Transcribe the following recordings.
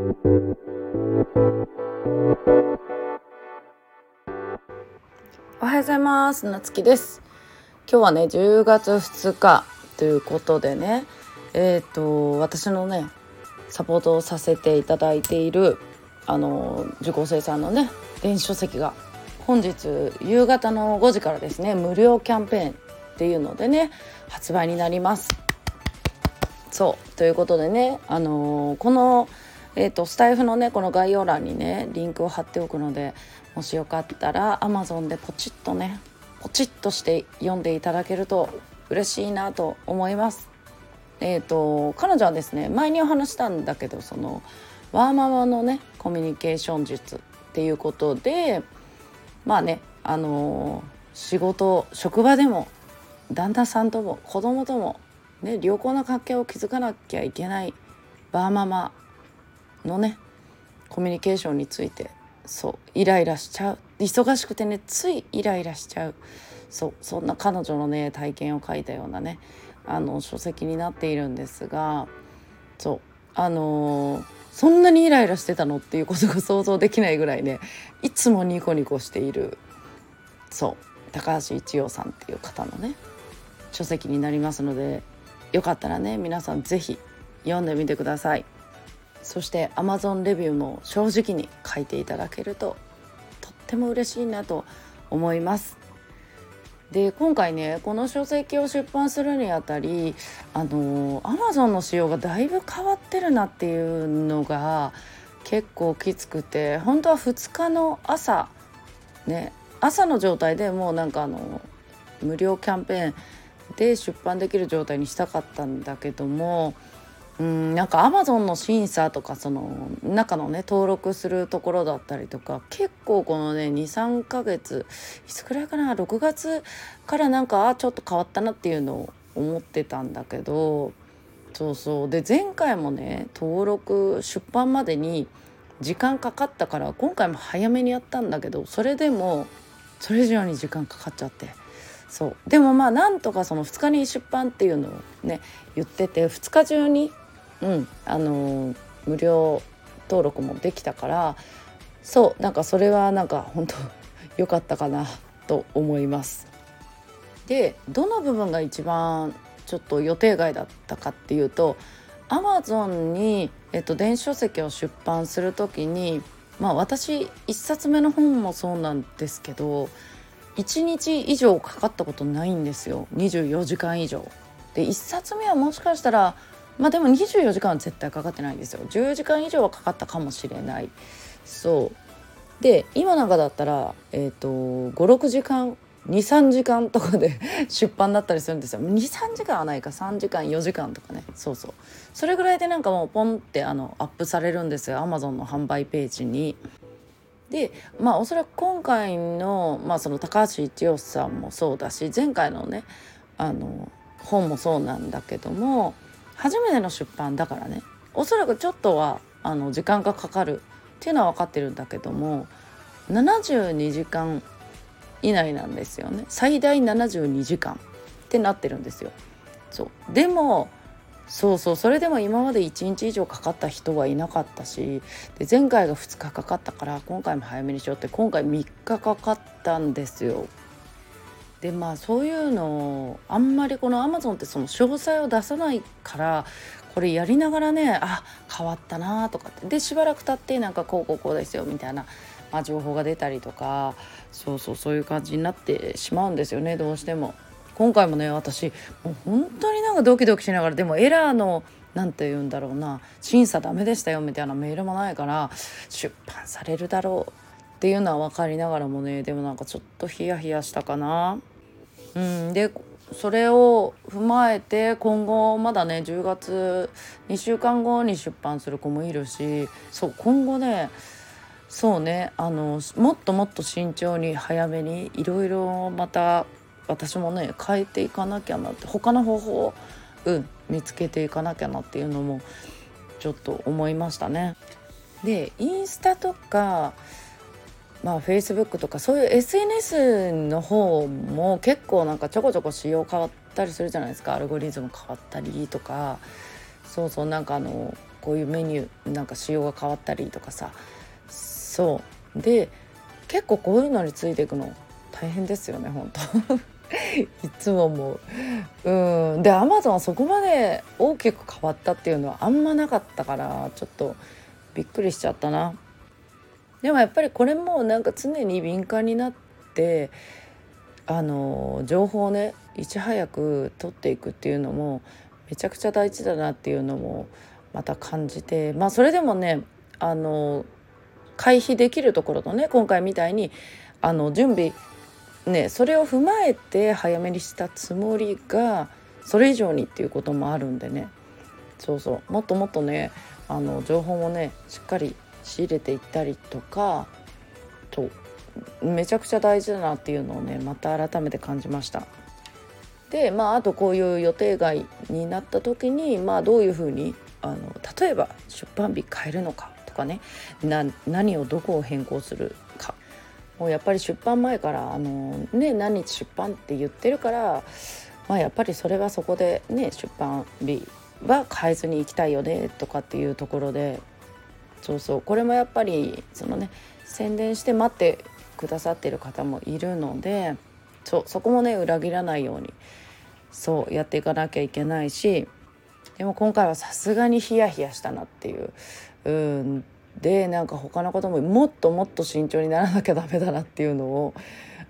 おはようございます。なつきです。今日はね10月2日ということでねえっ、ー、と私のねサポートをさせていただいているあの受講生さんのね電子書籍が本日夕方の5時からですね無料キャンペーンっていうのでね発売になります。そうということでねあのこのえーと、スタイフのねこの概要欄にねリンクを貼っておくのでもしよかったら Amazon でポチッとねポチッとして読んでいただけると嬉しいなと思います。えーと、彼女はですね前にお話したんだけどそのワーママのねコミュニケーション術っていうことでまあねあのー、仕事職場でも旦那さんとも子供ともね良好な関係を築かなきゃいけないバーママのねコミュニケーションについてそうイライラしちゃう忙しくてねついイライラしちゃうそうそんな彼女のね体験を書いたようなねあの書籍になっているんですがそうあのー、そんなにイライラしてたのっていうことが想像できないぐらいねいつもニコニコしているそう高橋一葉さんっていう方のね書籍になりますのでよかったらね皆さん是非読んでみてください。そして Amazon レビューも正直に書いていただけるととっても嬉しいなと思います。で今回ねこの書籍を出版するにあたりあの Amazon の仕様がだいぶ変わってるなっていうのが結構きつくて本当は2日の朝ね朝の状態でもうなんかあの無料キャンペーンで出版できる状態にしたかったんだけどもうんなんかアマゾンの審査とかその中のね登録するところだったりとか結構このね23ヶ月いつくらいかな6月からなんかちょっと変わったなっていうのを思ってたんだけどそうそうで前回もね登録出版までに時間かかったから今回も早めにやったんだけどそれでもそれ以上に時間かかっちゃって。そうでもまあなんとかその2日に出版っていうのをね言ってて2日中にうんあの無料登録もできたからそうなんかそれはなんか本当 良かったかなと思います。でどの部分が一番ちょっと予定外だったかっていうと Amazon に、えっと、電子書籍を出版する時にまあ私1冊目の本もそうなんですけど1日以上かかったことないんですよ24時間以上。で1冊目はもしかしたらまあでも24時間は絶対かかってないんですよ。10時間以上はかかったかもしれない。そう。で今なんかだったらえっ、ー、と56時間23時間とかで 出版だったりするんですよ。23時間はないか。3時間4時間とかね。そうそう。それぐらいでなんかもうポンってあのアップされるんですよ。Amazon の販売ページに。でまあおそらく今回の,、まあその高橋一葉さんもそうだし前回のねあの本もそうなんだけども初めての出版だからねおそらくちょっとはあの時間がかかるっていうのは分かってるんだけども72時間以内なんですよね最大72時間ってなってるんですよ。そうでもそうそうそれでも今まで1日以上かかった人はいなかったしで前回が2日かかったから今回も早めにしようって今回3日かかったんですよ。でまあそういうのあんまりこのアマゾンってその詳細を出さないからこれやりながらねあ変わったなとかってでしばらく経ってなんかこうこうこうですよみたいな、まあ、情報が出たりとかそうそうそういう感じになってしまうんですよねどうしても。今回もね私もう本当になんかドキドキしながらでもエラーの何て言うんだろうな審査ダメでしたよみたいなメールもないから出版されるだろうっていうのは分かりながらもねでもなんかちょっとヒヤヒヤしたかな。うん、でそれを踏まえて今後まだね10月2週間後に出版する子もいるしそう今後ねそうねあのもっともっと慎重に早めにいろいろまた私もね変えていかなきゃなって他の方法を、うん、見つけていかなきゃなっていうのもちょっと思いましたね。でインスタとかまあ、Facebook とかそういう SNS の方も結構なんかちょこちょこ仕様変わったりするじゃないですか。アルゴリズム変わったりとか。そうそうなんかあのこういうメニューなんか仕様が変わったりとかさ。そう。で結構こういうのについていくの大変ですよね本当。いつも思う。うん。でアマゾンはそこまで大きく変わったっていうのはあんまなかったからちょっとびっくりしちゃったな。でもやっぱりこれもなんか常に敏感になってあの情報をねいち早く取っていくっていうのもめちゃくちゃ大事だなっていうのもまた感じてまあそれでもねあの回避できるところとね今回みたいにあの準備ねそれを踏まえて早めにしたつもりがそれ以上にっていうこともあるんでね。そうそう。もっともっとねあの情報もねしっかり仕入れていったりとかとめちゃくちゃ大事だなっていうのをねまた改めて感じました。でまああとこういう予定外になった時にまあどういうふうにあの例えば出版日変えるのかとかね何をどこを変更するかもうやっぱり出版前からあの、ね、何日出版って言ってるから、まあ、やっぱりそれはそこでね出版日は変えずに行きたいよねとかっていうところでそうそう。これもやっぱりそのね宣伝して待ってくださってる方もいるのでそそこもね裏切らないようにそうやっていかなきゃいけないしでも今回はさすがにヒヤヒヤしたなっていう。うん。でなんか他のことももっともっと慎重にならなきゃダメだなっていうのを、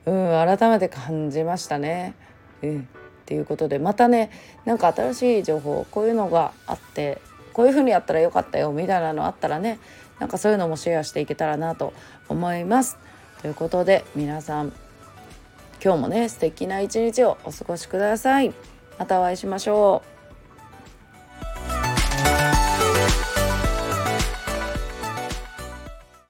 うん、改めて感じましたね。うん、っていうことでまたねなんか新しい情報こういうのがあってこういう風にやったらよかったよみたいなのあったらねなんかそういうのもシェアしていけたらなと思います。ということで皆さん今日もね素敵な一日をお過ごしください。またお会いしましょう。